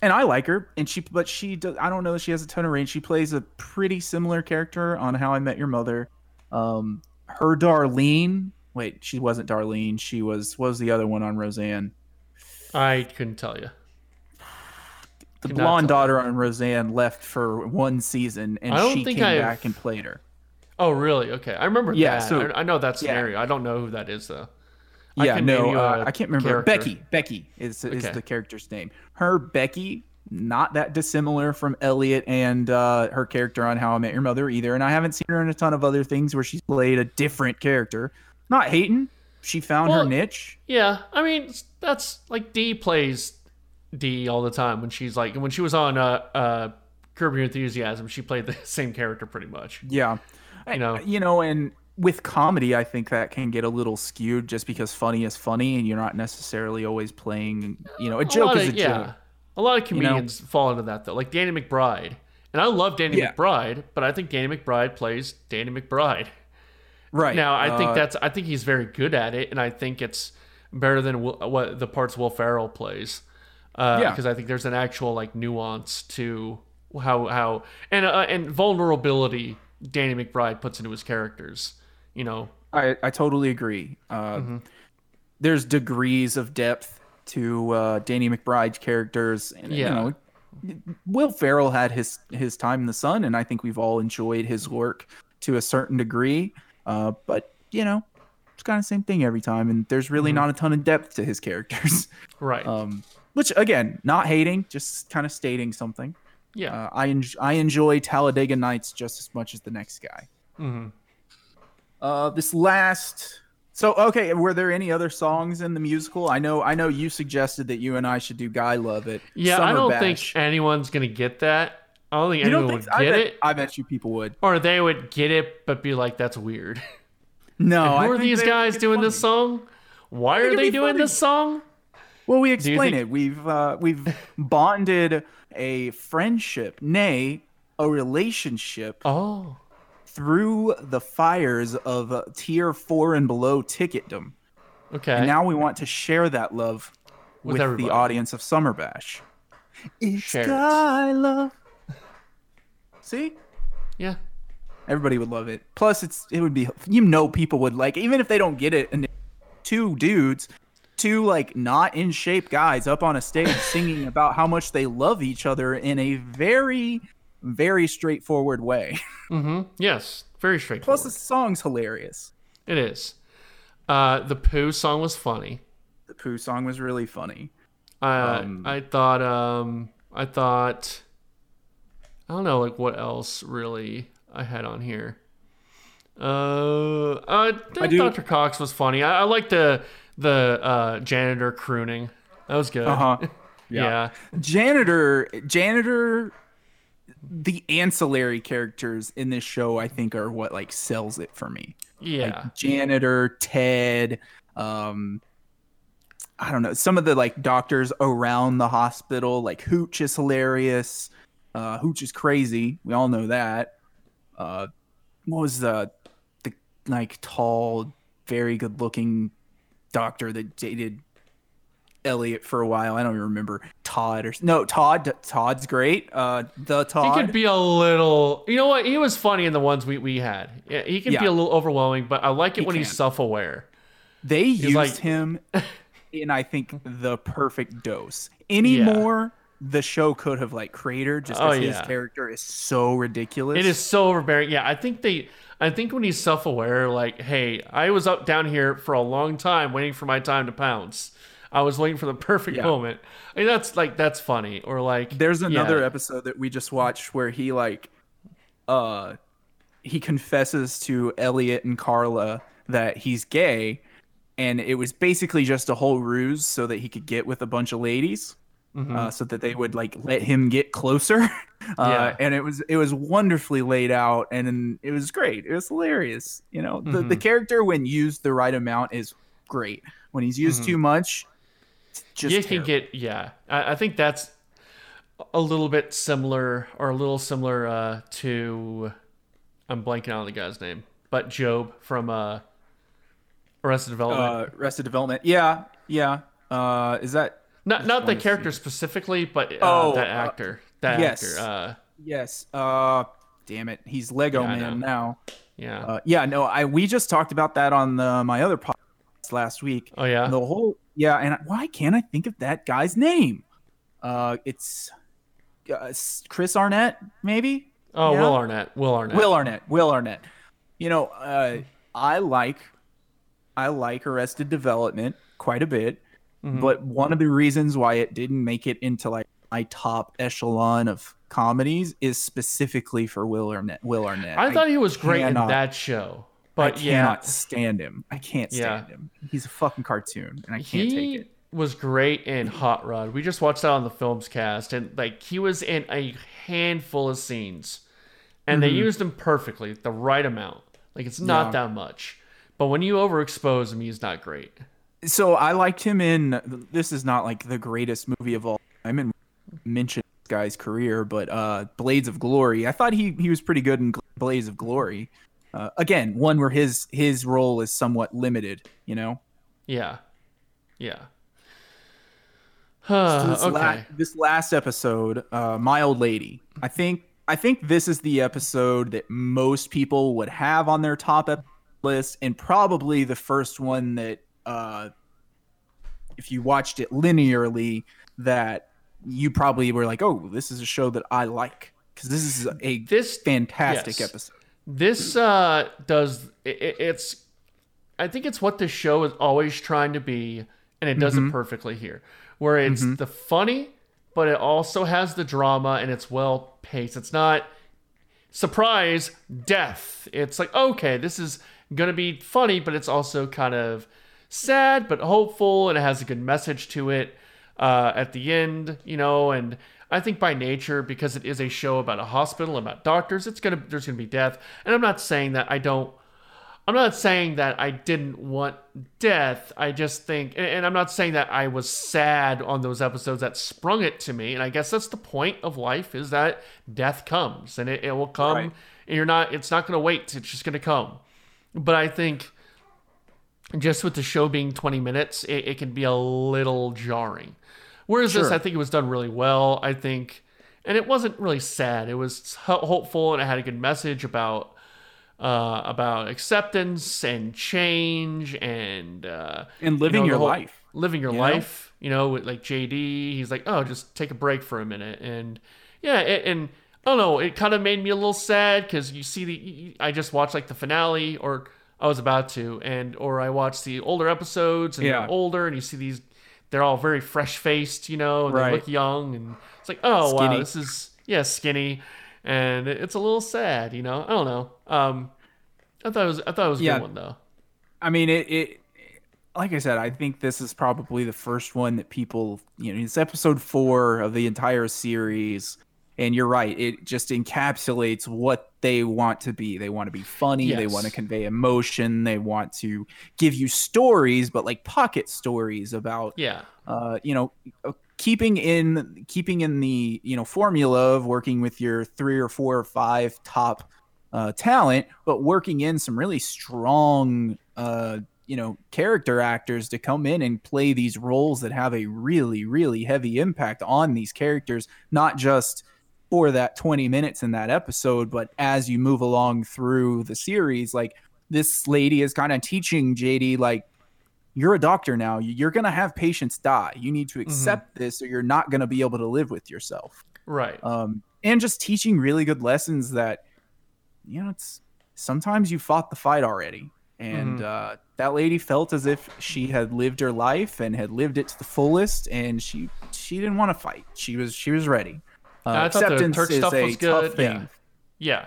and I like her, and she, but she, does, I don't know she has a ton of range. She plays a pretty similar character on How I Met Your Mother. Um, her Darlene. Wait, she wasn't Darlene. She was was the other one on Roseanne. I couldn't tell you. The Could blonde tell you. daughter on Roseanne left for one season, and she came I've- back and played her. Oh, really? Okay, I remember Yeah, that. so- I, I know that yeah. scenario. I don't know who that is though. I Yeah, can name no, you uh, a I can't remember. character. Becky. Becky is is Okay. the character's name. Her Becky, not that dissimilar from Elliot and uh, her character on How I Met Your Mother either. And I haven't seen her in a ton of other things where she's played a different character. Not hating. She found her niche. Yeah, I mean that's like Dee plays Dee all the time when she's like when she was on uh uh Curb Your Enthusiasm, she played the same character pretty much. Yeah. You know. You know, and with comedy, I think that can get a little skewed just because funny is funny, and you're not necessarily always playing. You know, a joke lot is of, a yeah, joke. a lot of know? comedians fall into that though, like Danny McBride. And I love Danny Yeah. McBride, but I think Danny McBride plays Danny McBride. Right Now, I think Uh, that's I think he's very good at it, and I think it's better than Will, what the parts Will Ferrell plays. Uh, Yeah. because I think there's an actual like nuance to how how and uh, and vulnerability Danny McBride puts into his characters. You know, I, I totally agree. Uh, Mm-hmm. There's degrees of depth to uh, Danny McBride's characters, and Yeah. you know, Will Ferrell had his his time in the sun, and I think we've all enjoyed his work to a certain degree. Uh, but you know, it's kind of the same thing every time, and there's really not a ton of depth to his characters. right? um, which again, not hating, just kind of stating something. yeah. Uh, I en- I enjoy Talladega Nights just as much as the next guy. hmm Uh, this last. So okay, were there any other songs in the musical? I know, I know you suggested that you and I should do "Guy Love It." Yeah, I don't Bash. think anyone's gonna get that. I don't think you anyone don't would think. I get bet, it, I bet you people would. or they would get it but be like, "That's weird." No, Who I are these guys doing this song? Why are they doing funny. this song? Well, we explain think- it. We've uh, we've bonded a friendship, nay, a relationship Oh, through the fires of uh, tier four and below ticketdom. okay. And now we want to share that love With with, the audience of Summer Bash. It's Share it. Love. See? yeah, Everybody would love it. Plus, it's it would be you know people would like even if they don't get it. And two dudes, two like not in shape guys up on a stage singing about how much they love each other in a very, very straightforward way. mm-hmm. Yes, very straightforward. Plus, the song's hilarious. it is. Uh, the Pooh song was funny. The Pooh song was really funny. Uh, Um, I thought. Um, I thought. I don't know, like what else really I had on here. Uh, I, I do- Dr. Cox was funny. I, I like the the uh, janitor crooning. That was good. Uh huh. yeah. janitor janitor the ancillary characters in this show i think are what like sells it for me. Yeah. like janitor ted um i don't know some of the like doctors around the hospital like hooch is hilarious. Uh hooch is crazy. We all know that. Uh what was the the like tall very good looking doctor that dated Elliot for a while. I don't even remember Todd or no Todd. Todd's great. Uh, the Todd. He could be a little. You know what? He was funny in the ones we, we had. Yeah, he can be a little overwhelming, but I like it He when he's self aware. they used like- him in I think the perfect dose. Any Yeah. more, the show could have like cratered just Oh, because his character is so ridiculous. It is so overbearing. Yeah, I think they. I think when he's self aware, like, hey, I was up down here for a long time waiting for my time to pounce. I was waiting for the perfect Yeah. moment. I mean, that's like that's funny. Or like, There's another yeah. episode that we just watched where he like uh he confesses to Elliot and Carla that he's gay and it was basically just a whole ruse so that he could get with a bunch of ladies Mhm. uh, so that they would like let him get closer uh, Yeah. and it was it was wonderfully laid out and, then it was great it was hilarious you know the, the character when used the right amount is great when he's used too much it's just you can get yeah. I, I think that's a little bit similar, or a little similar uh, to. I'm blanking on the guy's name, but Gob from uh, Arrested Development. uh Arrested Development. Yeah, yeah. Uh is that not not the wanna character specifically, but uh, Oh, that uh, actor. That yes. actor. Uh, yes. Uh damn it. He's Lego Yeah, Man now. yeah. Uh yeah, no, I we just talked about that on the, my other podcast last week. oh yeah. The whole yeah, and I- why can't I think of that guy's name? Uh it's uh, Chris Arnett, maybe? oh, yeah. Will Arnett. Will Arnett. Will Arnett. Will Arnett. You know, uh I like I like Arrested Development quite a bit. Mhm. but one of the reasons why it didn't make it into like my top echelon of comedies is specifically for Will Arnett. Will Arnett. I thought he was great cannot- in that show, I cannot yeah, stand him. I can't Yeah. stand him. He's a fucking cartoon, and I can't he take it. was great in Hot Rod. We just watched that on the films cast, and like he was in a handful of scenes, and they used him perfectly, the right amount. Like it's not Mm-hmm. Yeah. that much, but when you overexpose him, he's not great. So I liked him in. This is not like the greatest movie of all time, and mention guy's career, but uh, Blades of Glory. I thought he he was pretty good in Blades of Glory. Uh, again, one where his his role is somewhat limited. You know. Yeah, Yeah. So this, okay. la- this last episode, uh, my old lady. I think I think this is the episode that most people would have on their top list, and probably the first one that, uh, if you watched it linearly, that you probably were like, "Oh, this is a show that I like," because this is a This fantastic yes. episode. This uh, does it, it's. I think it's what the show is always trying to be, and it does Mm-hmm. it perfectly here, where it's the funny, but it also has the drama, and it's well paced. It's not surprise death. It's like okay, this is gonna be funny, but it's also kind of sad but hopeful, and it has a good message to it uh, at the end, you know. And I think by nature, because it is a show about a hospital, about doctors, it's gonna there's gonna be death. And I'm not saying that I don't. I'm not saying that I didn't want death. I just think, and- I'm not saying that I was sad on those episodes that sprung it to me. And I guess that's the point of life is that death comes and it, it will come. Right. And you're not, it's not going to wait. It's just going to come. But I think just with the show being 20 minutes, it, it can be a little jarring. Whereas this, I think it was done really well. I think, and it wasn't really sad. It was hopeful and it had a good message about uh, about acceptance and change and uh, And living you know, your whole- life. living your you know? life. You know, with like JD, he's like, oh, just take a break for a minute, and yeah, it, and I don't know, it kind of made me a little sad because you see the I just watched like the finale, or I was about to, and or I watched the older episodes and Yeah. older, and you see these, they're all very fresh faced, you know, and Right. they look young, and it's like, oh wow, this is yeah, skinny, and it's a little sad, you know. I don't know. Um, I thought it was I thought it was a Yeah. good one though. I mean, it, it. Like I said, I think this is probably the first one that people, you know, it's episode four of the entire series, and you're right. It just encapsulates what they want to be. They want to be funny. They want to convey emotion. They want to give you stories, but like pocket stories about Yeah, uh, you know, uh, keeping in keeping in the you know formula of working with your three or four or five top uh, talent, but working in some really strong uh, you know character actors to come in and play these roles that have a really really heavy impact on these characters, not just for that 20 minutes in that episode, but as you move along through the series, like this lady is kind of teaching JD like you're a doctor now. You're going to have patients die. You need to accept this or you're not going to be able to live with yourself. right. Um, and just teaching really good lessons that, you know, it's sometimes you fought the fight already. And uh, that lady felt as if she had lived her life and had lived it to the fullest, and she she didn't want to fight. She was she was ready. Uh, I thought the Turk stuff was good, yeah. Yeah.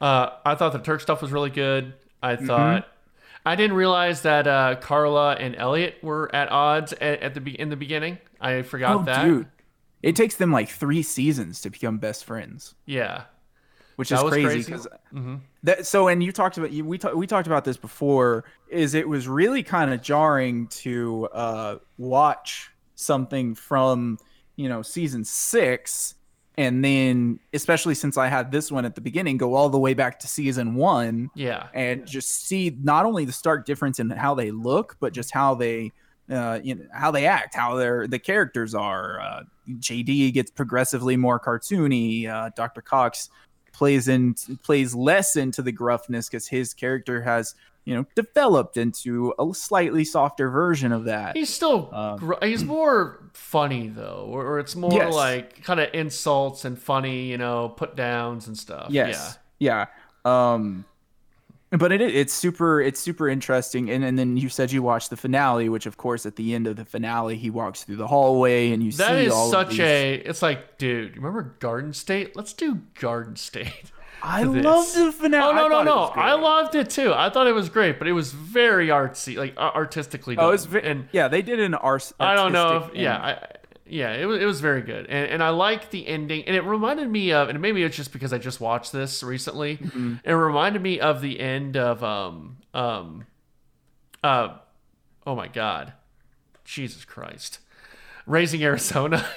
Uh, I thought the Turk stuff was really good. I Mm-hmm. thought I didn't realize that uh, Carla and Elliot were at odds at, at the be- in the beginning. I forgot Oh, that. dude, it takes them like three seasons to become best friends. Yeah. which That is crazy crazy. because Mm-hmm. that. So, and you talked about you, we talked we talked about this before. Is it was really kind of jarring to uh, watch something from you know season six, and then especially since I had this one at the beginning, go all the way back to season one Yeah. and just see not only the stark difference in how they look, but just how they, uh, you know, how they act, how their the characters are. Uh, JD gets progressively more cartoony. Uh, Dr. Cox plays in plays less into the gruffness because his character has you know developed into a slightly softer version of that. He's still Um, gr- he's more funny though, or, or it's more Yes. like kind of insults and funny, you know, put downs and stuff. Yes. Yeah. Um but it it's super it's super interesting and, and then you said you watched the finale which of course at the end of the finale he walks through the hallway and you Yeah. That see is all such a. It's like, dude, remember Garden State? Let's do Garden State. I to this. love the finale. Oh no I no no! I loved it too. I thought it was great, but it was very artsy, like uh, artistically done. Oh, it's ve- and yeah, they did an ars- I don't know. If, yeah, I, yeah, it was it was very good, and and I like the ending, and it reminded me of, and maybe it's just because I just watched this recently. Mm-hmm. It reminded me of the end of um um uh oh my god, Jesus Christ, Raising Arizona.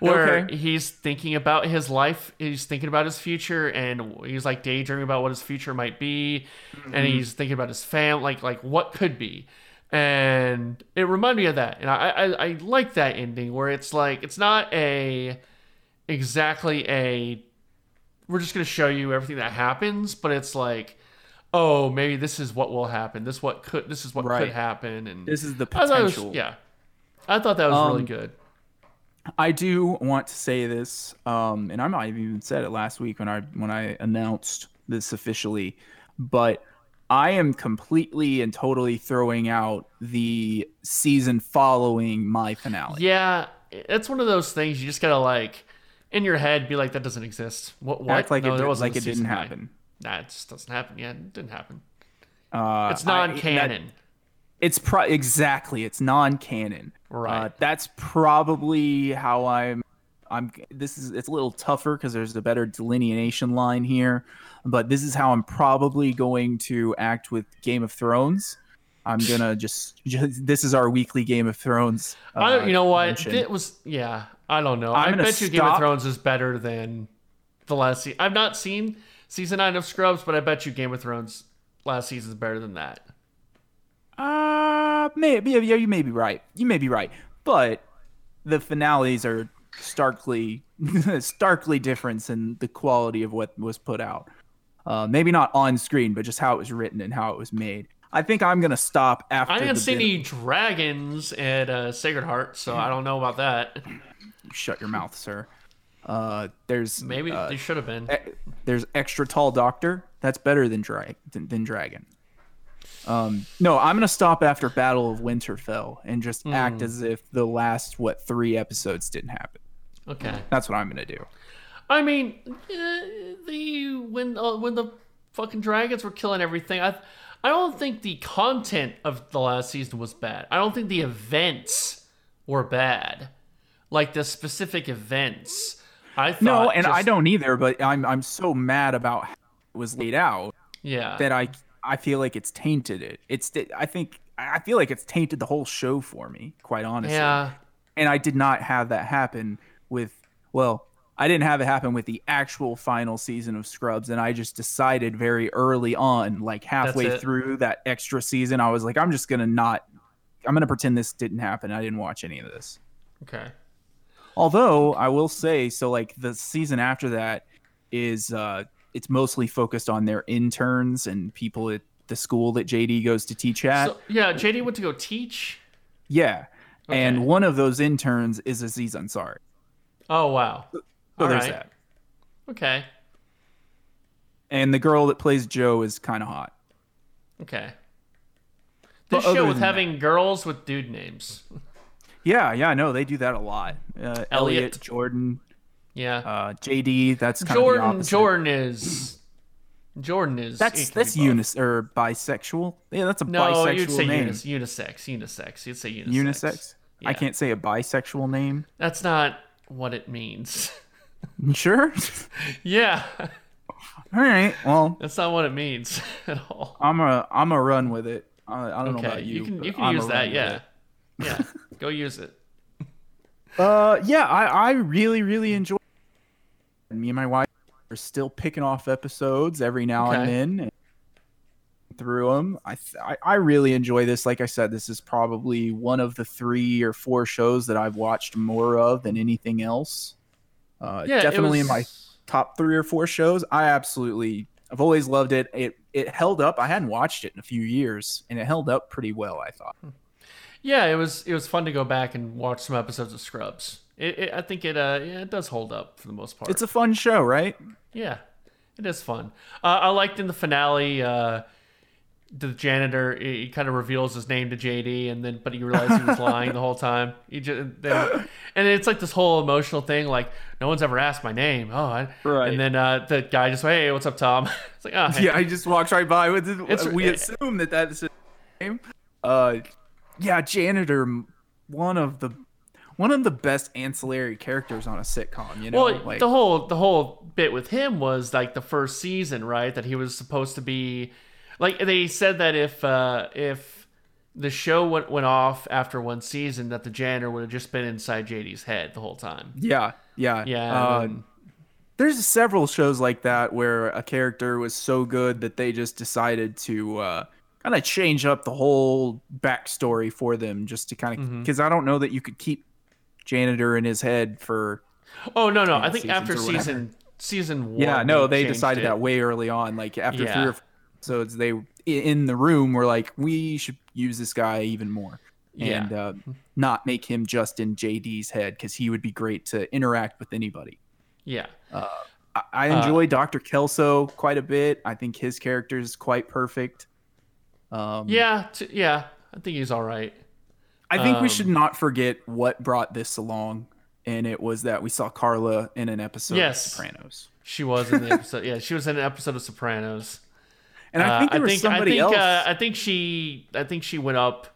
Where Okay. he's thinking about his life, he's thinking about his future, and he's like daydreaming about what his future might be, Mm-hmm. and he's thinking about his family, like like what could be. and it reminded me of that, and I, I I like that ending where it's like it's not a exactly a we're just gonna show you everything that happens, but it's like oh maybe this is what will happen, this what could this is what Right. could happen, and This is the I was- potential. yeah, I thought that was really Um, good. I do want to say this, um, and I might have even said it last week when I when I announced this officially, but I am completely and totally throwing out the season following my finale. Yeah, it's one of those things you just gotta like in your head be like that doesn't exist. What? what? Act like no, it there wasn't like it didn't nine. happen. Nah, it just doesn't happen. Yeah, it didn't happen. Uh, It's I- non-canon. that- it's pro- exactly it's non-canon. Right. Uh, that's probably how I'm. I'm. This is it's a little tougher because there's a better delineation line here, but this is how I'm probably going to act with Game of Thrones. I'm gonna just, just this is our weekly Game of Thrones. Uh, I, you know what? mention. It was yeah. I don't know. I'm I bet you Game of Thrones is better than the last season. I've not seen season nine of Scrubs, but I bet you Game of Thrones last season is better than that. Uh, maybe yeah, yeah, you may be right. You may be right, but the finales are starkly, starkly different in the quality of what was put out. Uh, maybe not on screen, but just how it was written and how it was made. I think I'm gonna stop after. I didn't see any dragons at uh, Sacred Heart, so I don't know about that. Shut your mouth, sir. Uh, there's Maybe uh, they should have been. e- there's extra tall doctor. That's better than drag than, than dragon. Um, no, I'm gonna stop after Battle of Winterfell and just Hmm. act as if the last what three episodes didn't happen. Okay. That's what I'm gonna do. I mean, uh, the when uh, when the fucking dragons were killing everything, I I don't think the content of the last season was bad. I don't think the events were bad, like the specific events. I thought No, and I don't either. But I'm I'm so mad about how it was laid out Yeah, that I I feel like it's tainted it. It's I think I feel like it's tainted the whole show for me. Quite honestly. yeah, and I did not have that happen with well, I didn't have it happen with the actual final season of Scrubs, and I just decided very early on, like halfway through that extra season, I was like, I'm just gonna not, I'm gonna pretend this didn't happen. I didn't watch any of this. okay, Although I will say, so like the season after that is, uh, it's mostly focused on their interns and people at the school that JD goes to teach at. so yeah. JD went to go teach. yeah. Okay. And one of those interns is Aziz Ansari. Oh wow. So there's right. that. Okay, and the girl that plays Jo is kind of hot. okay. This other show with than that- having girls with dude names. Yeah, yeah, I know they do that a lot. Uh, Elliot, Elliot. Jordan, Yeah. uh, JD. That's kind of the Jordan. Jordan is Jordan is That's that's unis or bisexual. Yeah, that's a No, bisexual you'd say name. unis, unisex, unisex. You'd say unisex. Unisex. I can't say a bisexual name. That's not what it means. Sure. yeah, all right. Well, that's not what it means at all. I'm a I'm a run with it. I, I don't know Okay, about you. you can you can I'm use that. Yeah, yeah. Go use it. Uh, yeah, I, I really, really enjoy. Me and my wife are still picking off episodes every now and then and through them. I, th- I really enjoy this. Like I said, this is probably one of the three or four shows that I've watched more of than anything else. Uh, Yeah, it definitely in my top three or four shows. I absolutely, I've always loved it. It it held up. I hadn't watched it in a few years, and it held up pretty well. I thought. Yeah, it was it was fun to go back and watch some episodes of Scrubs. It, it, I think it uh yeah, it does hold up for the most part. It's a fun show, right? Yeah, it is fun. Uh, I liked in the finale, uh, the janitor he, kind of reveals his name to JD, and then but he realized he was lying the whole time. He just then, and it's like this whole emotional thing, like no one's ever asked my name. Oh, I, Right. And then uh, the guy just hey, what's up, Tom? it's like oh, hey. Yeah, I just walked right by. It's- we it- assume that that's his name. Uh, yeah, janitor, one of the one of the best ancillary characters on a sitcom. You know, Well, like the whole the whole bit with him was like the first season, right? That he was supposed to be like they said that if uh if the show went went off after one season, that the janitor would have just been inside JD's head the whole time. yeah, yeah, Yeah, and there's several shows like that where a character was so good that they just decided to uh, kind of change up the whole backstory for them just to kind of because I don't know that you could keep janitor in his head for Oh no, no. I think after season season one. yeah no they decided it. that way early on like after Yeah. three or four episodes they in the room were like we should use this guy even more Yeah. and uh, not make him just in JD's head because he would be great to interact with anybody. Yeah. I, I Uh, enjoy Dr. Kelso quite a bit. I think his character is quite perfect. Um, Yeah. T- yeah. I think he's all right. I think we um, should not forget what brought this along, and it was that we saw Carla in an episode Yes. of Sopranos. She was in the episode. yeah, she was in an episode of Sopranos. And I Uh, think there was somebody I think, else. Uh, I think she. I think she went up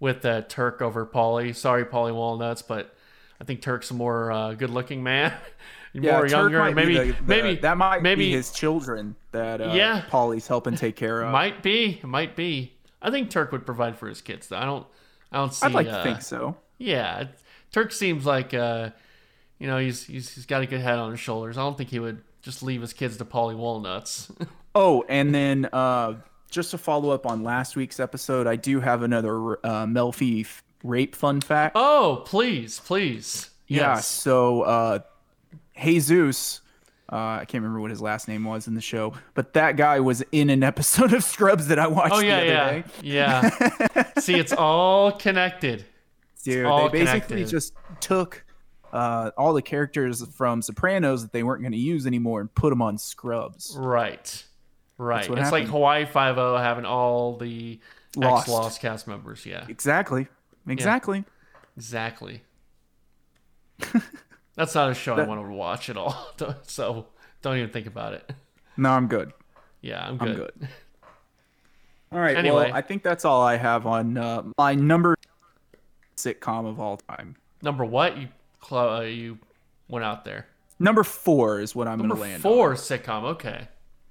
with uh, Turk over Paulie. Sorry, Paulie Walnuts, but I think Turk's a more uh, good-looking man. more Turk younger. might be Maybe. the- the- maybe that might maybe be his children that uh, Yeah. Paulie's helping take care of. might be. Might be. I think Turk would provide for his kids. Though I don't. I don't see. I'd like uh, to think so. Yeah, Turk seems like uh, you know he's, he's he's got a good head on his shoulders. I don't think he would just leave his kids to Paulie Walnuts. Oh, and then uh, just to follow up on last week's episode, I do have another uh, Melfi f- rape fun fact. oh, please, please. Yeah, Yes. so uh, Jesus, uh, I can't remember what his last name was in the show, but that guy was in an episode of Scrubs that I watched Oh yeah, the other yeah, day. yeah. See, it's all connected. Dude, all they basically connected. just took uh, all the characters from Sopranos that they weren't going to use anymore and put them on Scrubs. Right, right. It's like happened. Hawaii Five O having all the Lost. Lost cast members. Yeah, Exactly. Exactly. exactly. That's not a show I want to watch at all. so don't even think about it. No, I'm good. Yeah, I'm good. I'm good. All right. Anyway. Well, I think that's all I have on uh, my number sitcom of all time. Number what you uh, you went out there? Number four is what I'm going to land four on. sitcom. Okay.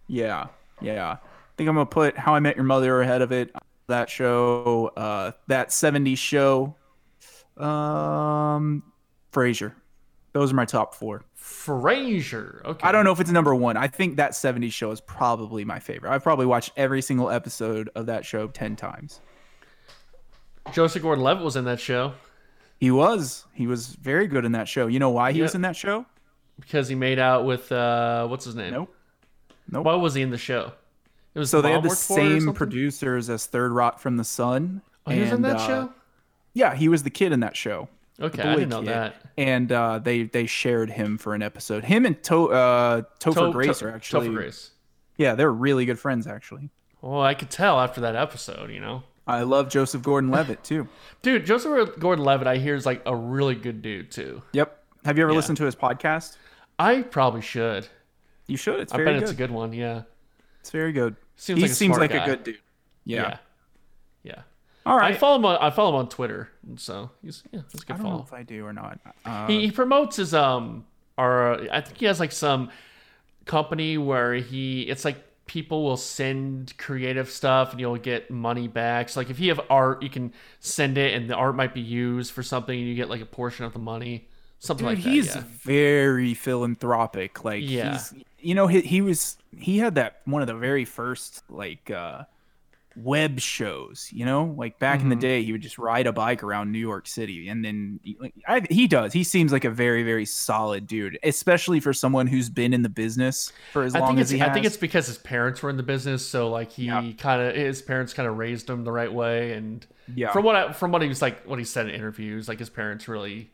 Yeah. Yeah. I think I'm going to put How I Met Your Mother ahead of it. That show, uh, that 70s show, um, Frasier. Those are my top four. Frasier. Okay. I don't know if it's number one. I think that 70s show is probably my favorite. I've probably watched every single episode of that show 10 times. Joseph Gordon-Levitt was in that show He was. He was very good in that show. You know why he Yeah. was in that show? because he made out with uh, what's his name? Nope. Nope. Why was he in the show? It was So they had the worked for it or same producers as Third Rock from the Sun. Oh, he was in that uh, show. Yeah, he was the kid in that show. Okay, I didn't know kid. that. And uh, they they shared him for an episode. Him and to- uh, Topher To- Grace To- are actually Topher Grace. yeah, they're really good friends actually. Well, I could tell after that episode, you know. I love Joseph Gordon-Levitt too. Dude, Joseph Gordon-Levitt, I hear is like a really good dude too. Yep. Have you ever Yeah. listened to his podcast? I probably should. You should. It's I bet good. it's a good one. Yeah. It's very good. Seems he like seems like guy. a good dude. Yeah. Yeah. All I follow him. On, I follow him on Twitter, and so he's yeah, he's a I good don't know follow. if I do or not. Uh, He, he promotes his um or I think he has like some company where he it's like people will send creative stuff and you'll get money back. So like if you have art, you can send it and the art might be used for something and you get like a portion of the money. Something Dude, like that. he's yeah. very philanthropic. Like Yeah. he's you know, he, he was he had that one of the very first like uh web shows, you know? Like back in the Mhm. day he would just ride a bike around New York City and then like, I, he does. He seems like a very very solid dude, especially for someone who's been in the business for as I long as he I think it's because his parents were in the business, so like he Yeah. kind of his parents kind of raised him the right way, and yeah. from what I, from what he was like what he said in interviews, like his parents really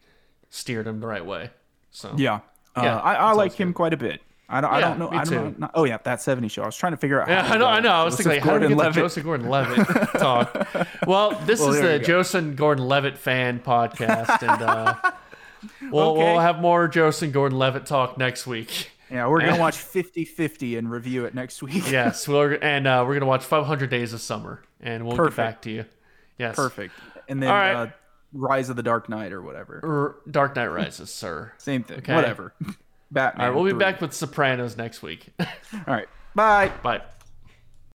steered him the right way. So yeah. Uh, Yeah, I, I like him good. quite a bit. I don't, I don't know. me I don't know. oh yeah, that 70 show. I was trying to figure out. Yeah, how I know, I know. I was Joseph thinking, like, how do we get. Joseph Gordon-Levitt talk? Well, this Well, is the. Joseph Gordon-Levitt fan podcast, and uh, we'll Okay. we'll have more Joseph Gordon-Levitt talk next week. Yeah, we're gonna watch 50-50 and review it next week. Yes, we're and uh, we're gonna watch 500 Days of Summer, and we'll Perfect. get back to you. Yes, Perfect. And then right. uh, Rise of the Dark Knight or whatever. Dark Knight Rises, sir. Same thing. Okay. Whatever. Batman. All right, we'll be three. back with Sopranos next week. All right. Bye. Bye.